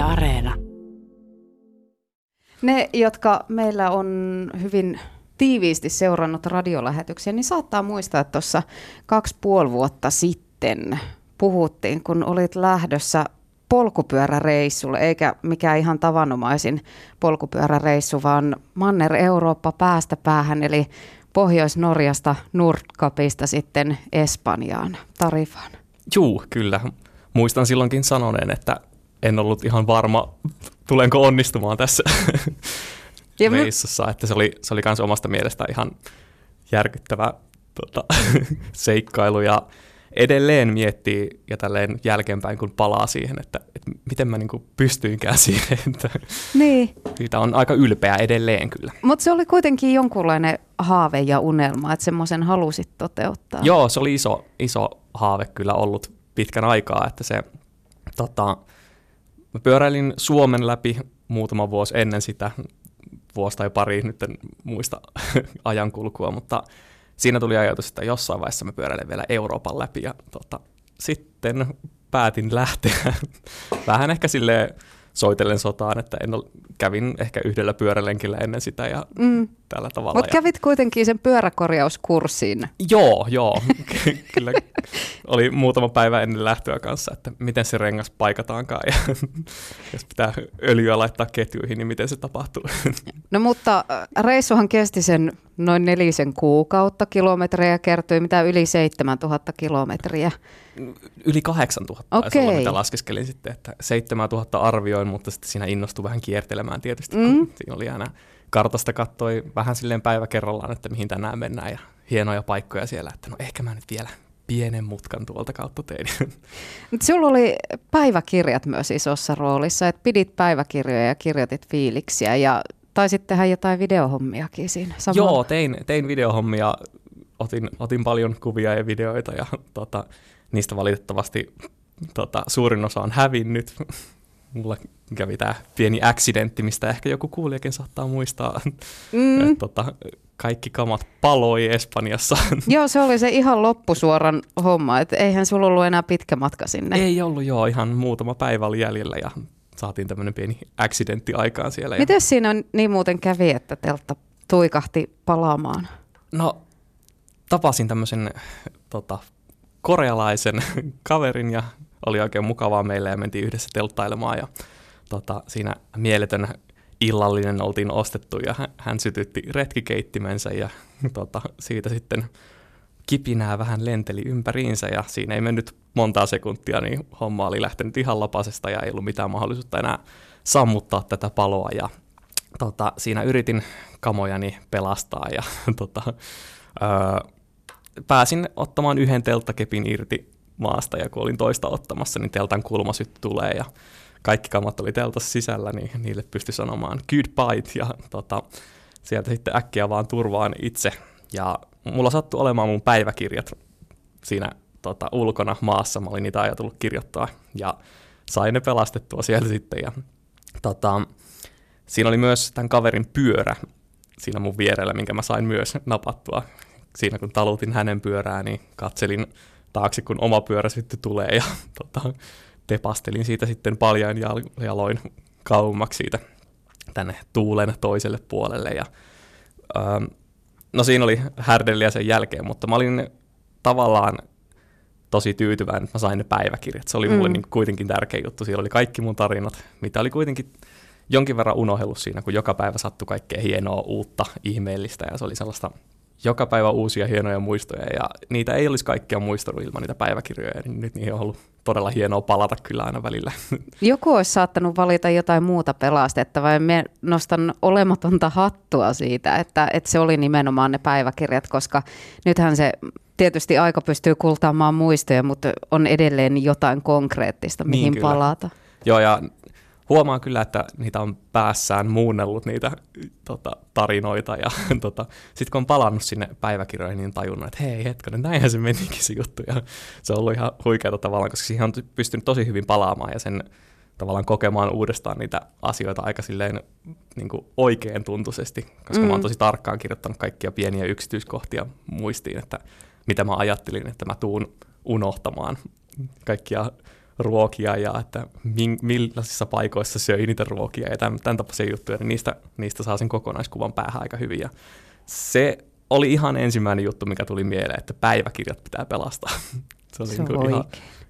Yle Areena. Ne, jotka meillä on hyvin tiiviisti seurannut radiolähetyksiä, niin saattaa muistaa, että tuossa kaksi puoli vuotta sitten puhuttiin, kun olit lähdössä polkupyöräreissulle, eikä mikään ihan tavanomaisin polkupyöräreissu, vaan Manner Eurooppa päästä päähän, eli Pohjois-Norjasta Nordkapista sitten Espanjaan, Tarifaan. Juu, kyllä. Muistan silloinkin sanoneen, että en ollut ihan varma, tulenko onnistumaan tässä ja reissussa, että se oli, se oli kans omasta mielestä ihan järkyttävä tota, seikkailu ja edelleen miettii ja tälleen jälkeenpäin, kun palaa siihen, että, että miten mä niin pystyinkään siihen. Että niin. Siitä on aika ylpeä edelleen kyllä. Mutta se oli kuitenkin jonkunlainen haave ja unelma, että semmoisen halusit toteuttaa. Joo, se oli iso, iso haave kyllä ollut pitkän aikaa, että se tota, mä pyöräilin Suomen läpi muutama vuosi ennen sitä, vuosi tai pari, nyt en muista ajankulkua, mutta siinä tuli ajatus, että jossain vaiheessa mä pyöräilen vielä Euroopan läpi ja tota, sitten päätin lähteä. Vähän ehkä silleen soitellen sotaan, että en ole, kävin ehkä yhdellä pyörälenkillä ennen sitä ja mm. tällä tavalla. Mutta kävit kuitenkin sen pyöräkorjauskurssin. Joo, joo. Kyllä oli muutama päivä ennen lähtöä kanssa, että miten se rengas paikataankaan ja jos pitää öljyä laittaa ketjuihin, niin miten se tapahtuu. No mutta äh, reissuhan kesti sen noin nelisen kuukautta, kilometrejä kertyi mitä yli 7000 kilometriä. Yli 8000 okay. olla, mitä laskeskelin sitten, että 7000 arvioin, mutta sitten siinä innostui vähän kiertelemään tietysti, mm. kun siinä oli aina kartasta kattoi vähän silleen päivä kerrallaan, että mihin tänään mennään ja hienoja paikkoja siellä, että no ehkä mä nyt vielä pienen mutkan tuolta kautta tein. Mutta sulla oli päiväkirjat myös isossa roolissa, että pidit päiväkirjoja ja kirjoitit fiiliksiä ja taisit tehdä jotain videohommiakin siinä samalla. Joo, tein, tein videohommia, otin, otin paljon kuvia ja videoita ja tota, niistä valitettavasti tota, suurin osa on hävinnyt. Mulla kävi tämä pieni accidentti, mistä ehkä joku kuulijakin saattaa muistaa. Mm. Et, tota, kaikki kamat paloi Espanjassa. Joo, se oli se ihan loppusuoran homma, että eihän sulla ollut enää pitkä matka sinne. Ei ollut joo, ihan muutama päivä oli jäljellä ja saatiin tämmöinen pieni accidentti aikaan siellä. Miten ja... siinä niin muuten kävi, että teltta tuikahti palaamaan? No, tapasin tämmöisen tota, korealaisen kaverin ja oli oikein mukavaa meille ja mentiin yhdessä telttailemaan ja tota, siinä mieletön illallinen oltiin ostettu ja hän sytytti retkikeittimensä ja tota, siitä sitten kipinää vähän lenteli ympäriinsä ja siinä ei mennyt montaa sekuntia, niin homma oli lähtenyt ihan lapasesta ja ei ollut mitään mahdollisuutta enää sammuttaa tätä paloa ja tota, siinä yritin kamojani pelastaa ja tota, öö, pääsin ottamaan yhden telttakepin irti maasta ja kun olin toista ottamassa, niin teltan kulmasytty tulee ja kaikki kamat oli teltassa sisällä, niin niille pystyi sanomaan goodbye ja tota, sieltä sitten äkkiä vaan turvaan itse. Ja mulla sattui olemaan mun päiväkirjat siinä tota, ulkona maassa, mä olin niitä ajatellut kirjoittaa ja sain ne pelastettua sieltä sitten. Ja, tota, siinä oli myös tämän kaverin pyörä siinä mun vierellä, minkä mä sain myös napattua. Siinä kun talutin hänen pyörää, niin katselin taakse, kun oma pyörä sitten tulee ja tota, tepastelin siitä sitten paljain jaloin kauemmaksi siitä tänne tuulen toiselle puolelle. Ja, ähm, no siinä oli härdelliä sen jälkeen, mutta mä olin tavallaan tosi tyytyväinen, että mä sain ne päiväkirjat. Se oli mm. mulle niin kuitenkin tärkeä juttu. Siellä oli kaikki mun tarinat, mitä oli kuitenkin jonkin verran unohellut siinä, kun joka päivä sattui kaikkea hienoa, uutta, ihmeellistä ja se oli sellaista joka päivä uusia hienoja muistoja ja niitä ei olisi kaikkia muistanut ilman niitä päiväkirjoja, niin nyt niihin on ollut todella hienoa palata kyllä aina välillä. Joku olisi saattanut valita jotain muuta pelastettavaa ja me nostan olematonta hattua siitä, että, että se oli nimenomaan ne päiväkirjat, koska nythän se tietysti aika pystyy kultaamaan muistoja, mutta on edelleen jotain konkreettista, mihin niin, palata. Joo, ja huomaan kyllä, että niitä on päässään muunnellut niitä tota, tarinoita ja tota, sitten kun on palannut sinne päiväkirjoihin, niin tajunnut, että hei hetkonen, näinhän se menikin se juttu ja se on ollut ihan huikeaa tavallaan, koska siihen on pystynyt tosi hyvin palaamaan ja sen tavallaan kokemaan uudestaan niitä asioita aika silleen niin kuin oikein tuntuisesti, koska mm. mä oon mm. tosi tarkkaan kirjoittanut kaikkia pieniä yksityiskohtia muistiin, että mitä mä ajattelin, että mä tuun unohtamaan kaikkia ruokia ja että min, millaisissa paikoissa söi niitä ruokia ja tämän, tämän tapaisia juttuja, niin niistä, niistä saa sen kokonaiskuvan päähän aika hyvin. Ja se oli ihan ensimmäinen juttu, mikä tuli mieleen, että päiväkirjat pitää pelastaa. se oli se niin ihan,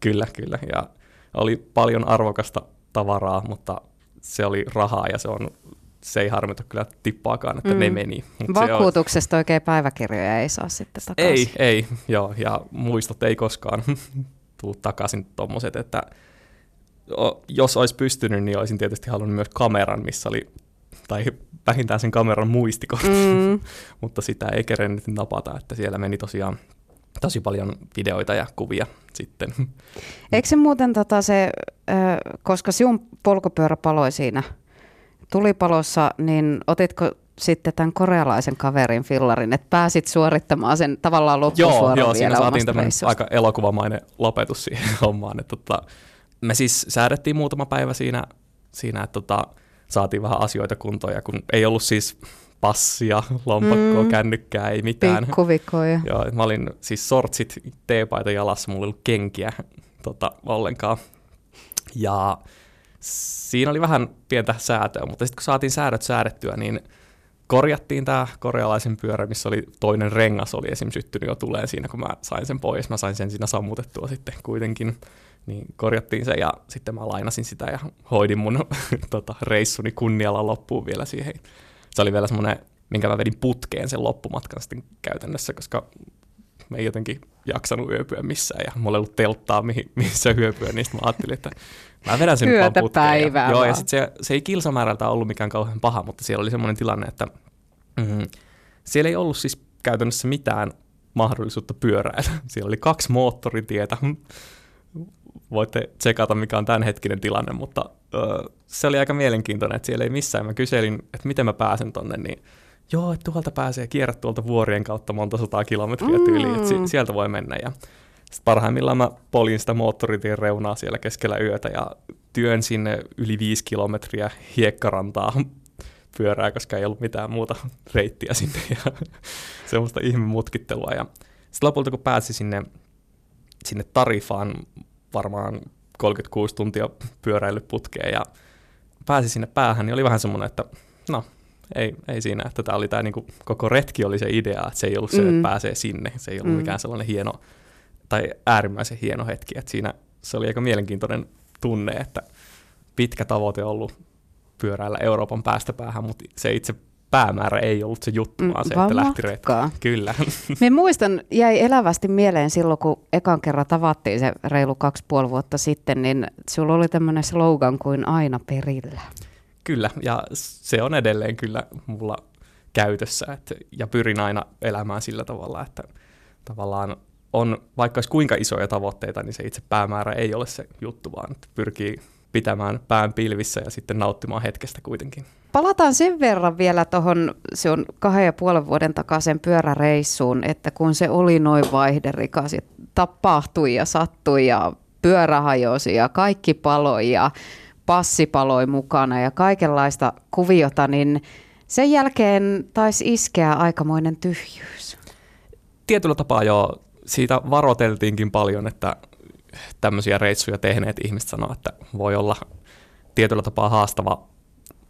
kyllä, kyllä. Ja oli paljon arvokasta tavaraa, mutta se oli rahaa ja se on se ei harmita kyllä tippaakaan, että mm. ne meni. Mut Vakuutuksesta on... oikein päiväkirjoja ei saa sitten takaisin. Ei, ei, joo, ja muistot ei koskaan tuu takaisin tuommoiset, että jos olisi pystynyt, niin olisin tietysti halunnut myös kameran, missä oli, tai vähintään sen kameran muistikortti, mm. mutta sitä ei kerennyt napata, että siellä meni tosiaan tosi paljon videoita ja kuvia sitten. Eikö se muuten tota se, koska sinun polkupyörä paloi siinä tulipalossa, niin otitko sitten tämän korealaisen kaverin fillarin, että pääsit suorittamaan sen tavallaan loppusuoran Joo, joo siinä saatiin tämmöinen aika elokuvamainen lopetus siihen hommaan. Että tota, me siis säädettiin muutama päivä siinä, siinä että tota, saatiin vähän asioita kuntoon, ja kun ei ollut siis passia, lompakkoa, mm. kännykkää, ei mitään. Pikkuvikoja. Joo, mä olin siis sortsit, teepaita jalassa, mulla ei ollut kenkiä tota, ollenkaan. Ja siinä oli vähän pientä säätöä, mutta sitten kun saatiin säädöt säädettyä, niin korjattiin tämä korealaisen pyörä, missä oli toinen rengas, oli esim. syttynyt jo tuleen siinä, kun mä sain sen pois. Mä sain sen siinä sammutettua sitten kuitenkin. Niin korjattiin se ja sitten mä lainasin sitä ja hoidin mun tota, reissuni kunnialla loppuun vielä siihen. Se oli vielä semmoinen, minkä mä vedin putkeen sen loppumatkan sitten käytännössä, koska me ei jotenkin jaksanut yöpyä missään ja mulla ei ollut telttaa, mihin, missä yöpyä, niin mä ajattelin, että mä vedän sen Yötä päivää ja, Joo, ja sitten se, se ei kilsamäärältä ollut mikään kauhean paha, mutta siellä oli semmoinen tilanne, että mm, siellä ei ollut siis käytännössä mitään mahdollisuutta pyöräillä. Siellä oli kaksi moottoritietä. Voitte tsekata, mikä on tämänhetkinen tilanne, mutta ö, se oli aika mielenkiintoinen, että siellä ei missään. Mä kyselin, että miten mä pääsen tonne, niin joo, että tuolta pääsee kierrät tuolta vuorien kautta monta sataa kilometriä tyyliin, mm. että sieltä voi mennä. Ja sitten parhaimmillaan mä polin sitä moottoritien reunaa siellä keskellä yötä ja työn sinne yli viisi kilometriä hiekkarantaa pyörää, koska ei ollut mitään muuta reittiä sinne ja semmoista ihme mutkittelua. Ja sitten lopulta kun pääsi sinne, sinne Tarifaan varmaan 36 tuntia pyöräilyputkeen ja pääsi sinne päähän, niin oli vähän semmoinen, että no, ei, ei siinä, että tämä oli tämä niinku, koko retki oli se idea, että se ei ollut se, mm. että pääsee sinne, se ei ollut mm. mikään sellainen hieno tai äärimmäisen hieno hetki, että siinä se oli aika mielenkiintoinen tunne, että pitkä tavoite ollut pyöräillä Euroopan päästä päähän, mutta se itse päämäärä ei ollut se juttu, mm, vaan se, että lähti retki. Kyllä. Me muistan, jäi elävästi mieleen silloin, kun ekan kerran tavattiin se reilu kaksi puoli vuotta sitten, niin sulla oli tämmöinen slogan kuin aina perillä. Kyllä, ja se on edelleen kyllä mulla käytössä, että, ja pyrin aina elämään sillä tavalla, että tavallaan on, vaikka olisi kuinka isoja tavoitteita, niin se itse päämäärä ei ole se juttu, vaan pyrkii pitämään pään pilvissä ja sitten nauttimaan hetkestä kuitenkin. Palataan sen verran vielä tuohon se on kahden ja puolen vuoden takaisin pyöräreissuun, että kun se oli noin vaihderikas ja tapahtui ja sattui ja pyörä hajosi ja kaikki paloi ja passi paloi mukana ja kaikenlaista kuviota, niin sen jälkeen taisi iskeä aikamoinen tyhjyys. Tietyllä tapaa jo siitä varoteltiinkin paljon, että tämmöisiä reissuja tehneet ihmiset sanoo, että voi olla tietyllä tapaa haastava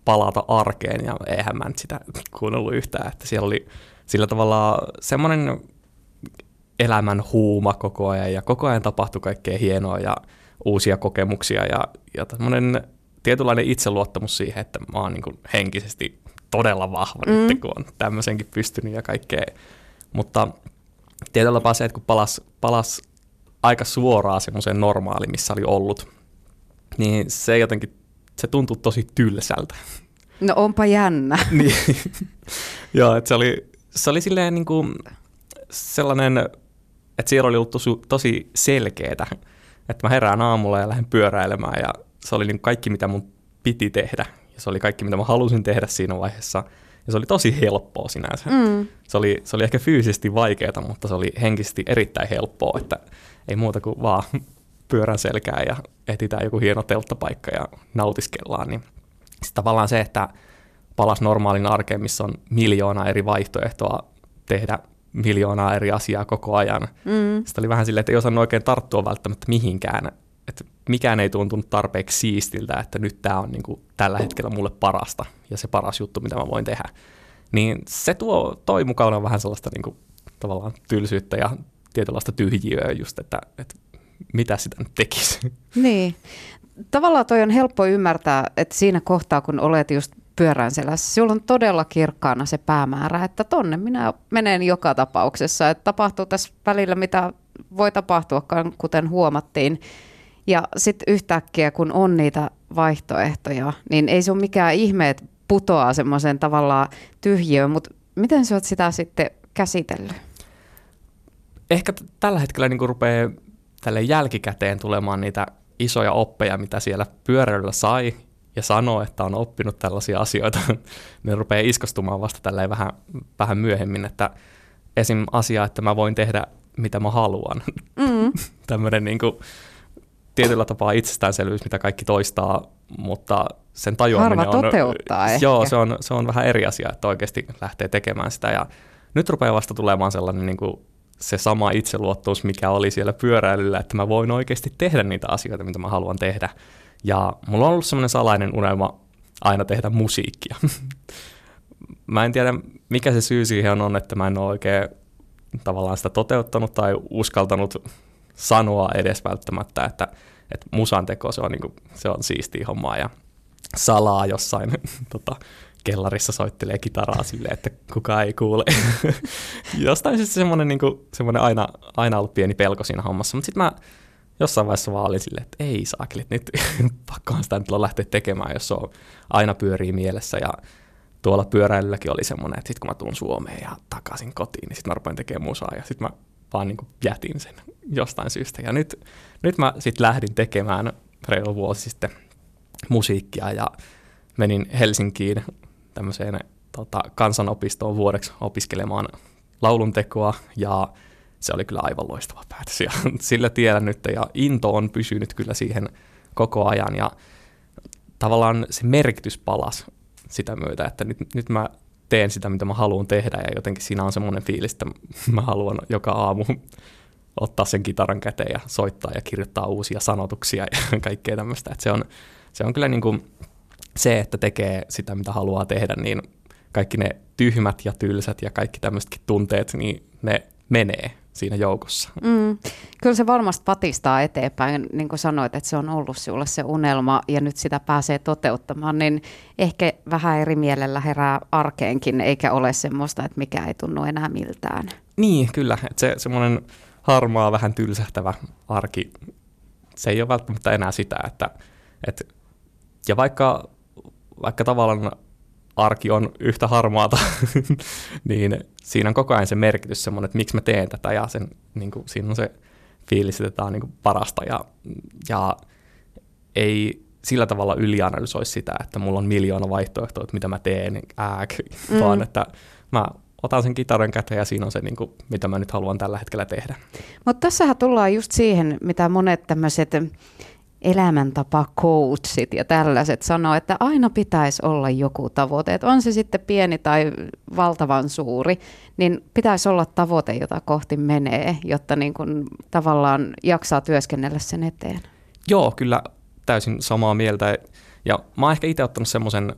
palata arkeen, ja eihän mä nyt sitä kuunnellut yhtään, että siellä oli sillä tavalla semmoinen elämän huuma koko ajan, ja koko ajan tapahtui kaikkea hienoa ja uusia kokemuksia, ja, ja tämmöinen tietynlainen itseluottamus siihen, että mä oon niin henkisesti todella vahva mm. nyt, kun on tämmöisenkin pystynyt ja kaikkea. Mutta tietyllä tapaa se, että kun palas, palas aika suoraan semmoiseen normaaliin, missä oli ollut, niin se jotenkin, se tuntui tosi tylsältä. No onpa jännä. niin. Joo, että se oli, se oli silleen niin kuin sellainen, että siellä oli ollut tosi, tosi selkeätä, että mä herään aamulla ja lähden pyöräilemään ja se oli niin kaikki, mitä mun piti tehdä. Ja se oli kaikki, mitä mä halusin tehdä siinä vaiheessa. Ja se oli tosi helppoa sinänsä. Mm. Se, oli, se oli ehkä fyysisesti vaikeaa, mutta se oli henkisesti erittäin helppoa, että ei muuta kuin vaan pyörän selkää ja etsitään joku hieno telttapaikka ja nautiskellaan. Niin sitten tavallaan se, että palas normaalin arkeen, missä on miljoona eri vaihtoehtoa tehdä miljoonaa eri asiaa koko ajan. Mm. Sitten oli vähän silleen, että ei osannut oikein tarttua välttämättä mihinkään. Että mikään ei tuntunut tarpeeksi siistiltä, että nyt tämä on niin kuin tällä hetkellä mulle parasta ja se paras juttu, mitä mä voin tehdä. Niin se tuo, toi mukana vähän sellaista niin kuin, tavallaan tylsyyttä ja tietynlaista tyhjiöä just, että, että mitä sitä nyt tekisi. Niin. Tavallaan toi on helppo ymmärtää, että siinä kohtaa, kun olet just pyörän selässä, sinulla on todella kirkkaana se päämäärä, että tonne minä menen joka tapauksessa. Että tapahtuu tässä välillä, mitä voi tapahtua, kuten huomattiin. Ja sitten yhtäkkiä, kun on niitä vaihtoehtoja, niin ei se ole mikään ihme, että putoaa semmoisen tavallaan tyhjiöön, mutta miten sä oot sitä sitten käsitellyt? Ehkä t- tällä hetkellä niin rupeaa tälle jälkikäteen tulemaan niitä isoja oppeja, mitä siellä pyöräilyllä sai ja sanoo, että on oppinut tällaisia asioita, ne rupeaa iskostumaan vasta tälleen vähän, vähän myöhemmin, että esim. asia, että mä voin tehdä mitä mä haluan. Mm. Tämmöinen niin kuin, tietyllä tapaa itsestäänselvyys, mitä kaikki toistaa, mutta sen tajuaminen Harva on... toteuttaa ehkä. Joo, se on, se on vähän eri asia, että oikeasti lähtee tekemään sitä. Ja nyt rupeaa vasta tulemaan sellainen niin kuin se sama itseluottamus, mikä oli siellä pyöräilyllä, että mä voin oikeasti tehdä niitä asioita, mitä mä haluan tehdä. Ja mulla on ollut sellainen salainen unelma aina tehdä musiikkia. mä en tiedä, mikä se syy siihen on, että mä en ole oikein tavallaan sitä toteuttanut tai uskaltanut sanoa edes välttämättä, että, että musan teko se on, niin kuin, se on siistiä hommaa ja salaa jossain tota, kellarissa soittelee kitaraa silleen, että kukaan ei kuule. Jostain siis semmoinen, niin kuin, semmoinen aina, aina ollut pieni pelko siinä hommassa, mutta sitten mä jossain vaiheessa vaan olin silleen, että ei saakeli, että nyt pakkohan sitä nyt lähteä tekemään, jos se on aina pyörii mielessä ja tuolla pyöräilylläkin oli semmoinen, että sitten kun mä tuun Suomeen ja takaisin kotiin, niin sitten mä rupean tekemään musaa ja sitten mä vaan niin jätin sen jostain syystä. Ja nyt, nyt mä sitten lähdin tekemään reilu vuosi sitten musiikkia ja menin Helsinkiin tämmöiseen tota, kansanopistoon vuodeksi opiskelemaan lauluntekoa ja se oli kyllä aivan loistava päätös. Ja sillä tiellä nyt ja into on pysynyt kyllä siihen koko ajan. Ja tavallaan se merkitys palas sitä myötä, että nyt, nyt mä teen sitä, mitä mä haluan tehdä ja jotenkin siinä on semmoinen fiilis, että mä haluan joka aamu ottaa sen kitaran käteen ja soittaa ja kirjoittaa uusia sanotuksia ja kaikkea tämmöistä. Että se, on, se on kyllä niin kuin se, että tekee sitä, mitä haluaa tehdä, niin kaikki ne tyhmät ja tylsät ja kaikki tämmöisetkin tunteet, niin ne menee siinä joukossa. Mm. Kyllä se varmasti patistaa eteenpäin, niin kuin sanoit, että se on ollut sinulle se unelma ja nyt sitä pääsee toteuttamaan, niin ehkä vähän eri mielellä herää arkeenkin, eikä ole semmoista, että mikä ei tunnu enää miltään. Niin, kyllä. Että se semmoinen harmaa, vähän tylsähtävä arki, se ei ole välttämättä enää sitä, että, että ja vaikka, vaikka tavallaan arki on yhtä harmaata, niin siinä on koko ajan se merkitys semmoinen, että miksi mä teen tätä ja sen, niin kuin, siinä on se fiilis, että tämä on niin kuin parasta ja, ja ei sillä tavalla ylianalysoi sitä, että mulla on miljoona vaihtoehtoa, että mitä mä teen, ääk, mm. vaan että mä otan sen kitaran käteen ja siinä on se, niin kuin, mitä mä nyt haluan tällä hetkellä tehdä. Mutta tässähän tullaan just siihen, mitä monet tämmöiset elämäntapa coachit ja tällaiset sanoo, että aina pitäisi olla joku tavoite. Että on se sitten pieni tai valtavan suuri, niin pitäisi olla tavoite, jota kohti menee, jotta niin kuin tavallaan jaksaa työskennellä sen eteen. Joo, kyllä täysin samaa mieltä. Ja mä oon ehkä itse ottanut semmoisen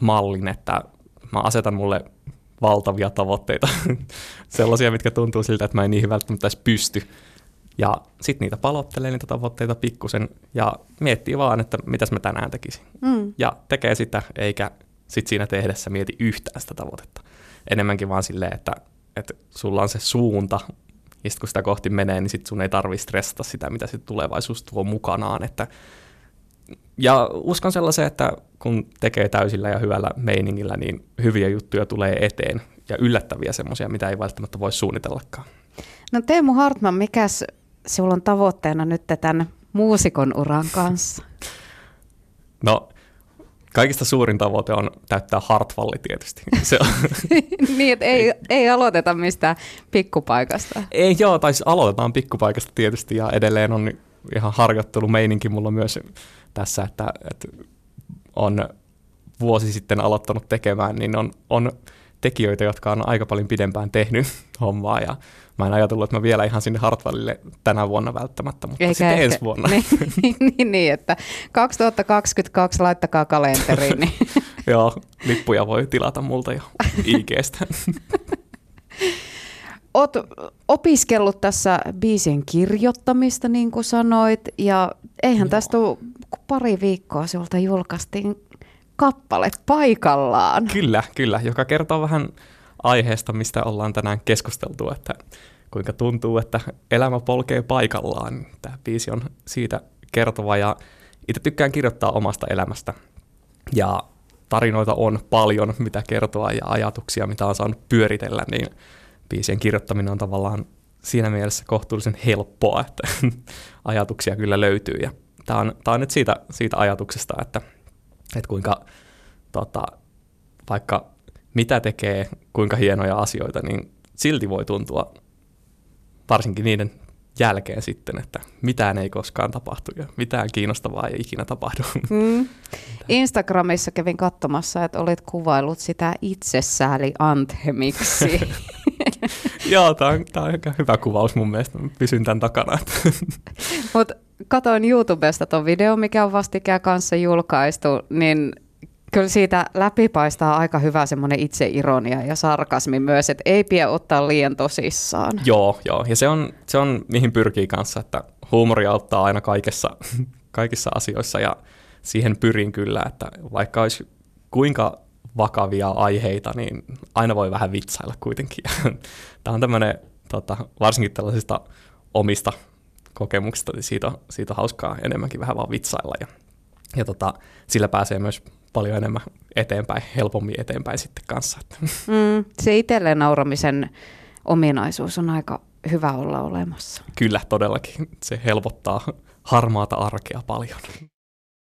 mallin, että mä asetan mulle valtavia tavoitteita, sellaisia, mitkä tuntuu siltä, että mä en niihin välttämättä edes pysty. Ja sitten niitä palottelee niitä tavoitteita pikkusen ja miettii vaan, että mitäs mä tänään tekisin. Mm. Ja tekee sitä, eikä sit siinä tehdessä mieti yhtään sitä tavoitetta. Enemmänkin vaan silleen, että, että sulla on se suunta, ja sitten kun sitä kohti menee, niin sit sun ei tarvi stressata sitä, mitä sitten tulevaisuus tuo mukanaan. Että, ja uskon sellaiseen, että kun tekee täysillä ja hyvällä meiningillä, niin hyviä juttuja tulee eteen ja yllättäviä semmoisia, mitä ei välttämättä voi suunnitellakaan. No Teemu Hartman, mikäs sinulla on tavoitteena nyt tämän muusikon uran kanssa? No, kaikista suurin tavoite on täyttää Hartvalli tietysti. Se on. niin, että ei, ei aloiteta mistään pikkupaikasta. Ei joo, tai siis aloitetaan pikkupaikasta tietysti ja edelleen on ihan harjoittelumeininki mulla myös tässä, että, että on vuosi sitten aloittanut tekemään, niin on, on tekijöitä, jotka on aika paljon pidempään tehnyt hommaa ja mä en ajatellut, että mä vielä ihan sinne Hartwallille tänä vuonna välttämättä, mutta Eikä sitten ehkä. ensi vuonna. niin, niin, niin, että 2022 laittakaa kalenteriin. Niin. Joo, lippuja voi tilata multa jo IGstä. Oot opiskellut tässä biisien kirjoittamista, niin kuin sanoit, ja eihän Joo. tästä ole pari viikkoa sulta julkaistiin kappale paikallaan. Kyllä, kyllä, joka kertoo vähän aiheesta, mistä ollaan tänään keskusteltu, että kuinka tuntuu, että elämä polkee paikallaan. Tämä biisi on siitä kertova ja itse tykkään kirjoittaa omasta elämästä. Ja tarinoita on paljon, mitä kertoa ja ajatuksia, mitä on saanut pyöritellä, niin biisien kirjoittaminen on tavallaan siinä mielessä kohtuullisen helppoa, että ajatuksia kyllä löytyy. Ja tämä on, tämä on nyt siitä, siitä ajatuksesta, että, että kuinka tota, vaikka mitä tekee, kuinka hienoja asioita, niin silti voi tuntua varsinkin niiden jälkeen sitten, että mitään ei koskaan tapahtu ja mitään kiinnostavaa ei ikinä tapahdu. Mm. Instagramissa kävin katsomassa, että olet kuvailut sitä itsesääli anthemiksi. Joo, tämä on, on hyvä kuvaus mun mielestä. Mä pysyn tämän takana. Mutta katoin YouTubesta tuon video, mikä on vastikään kanssa julkaistu, niin kyllä siitä läpipaistaa aika hyvä semmoinen itseironia ja sarkasmi myös, että ei pidä ottaa liian tosissaan. Joo, joo. Ja se on, se on mihin pyrkii kanssa, että huumori auttaa aina kaikessa, kaikissa asioissa ja siihen pyrin kyllä, että vaikka olisi kuinka vakavia aiheita, niin aina voi vähän vitsailla kuitenkin. Tämä on tämmöinen, tota, varsinkin tällaisista omista kokemuksista, niin siitä, siitä on hauskaa enemmänkin vähän vaan vitsailla. Ja, ja tota, sillä pääsee myös paljon enemmän eteenpäin, helpommin eteenpäin sitten kanssa. Mm, se itselleen nauramisen ominaisuus on aika hyvä olla olemassa. Kyllä, todellakin. Se helpottaa harmaata arkea paljon.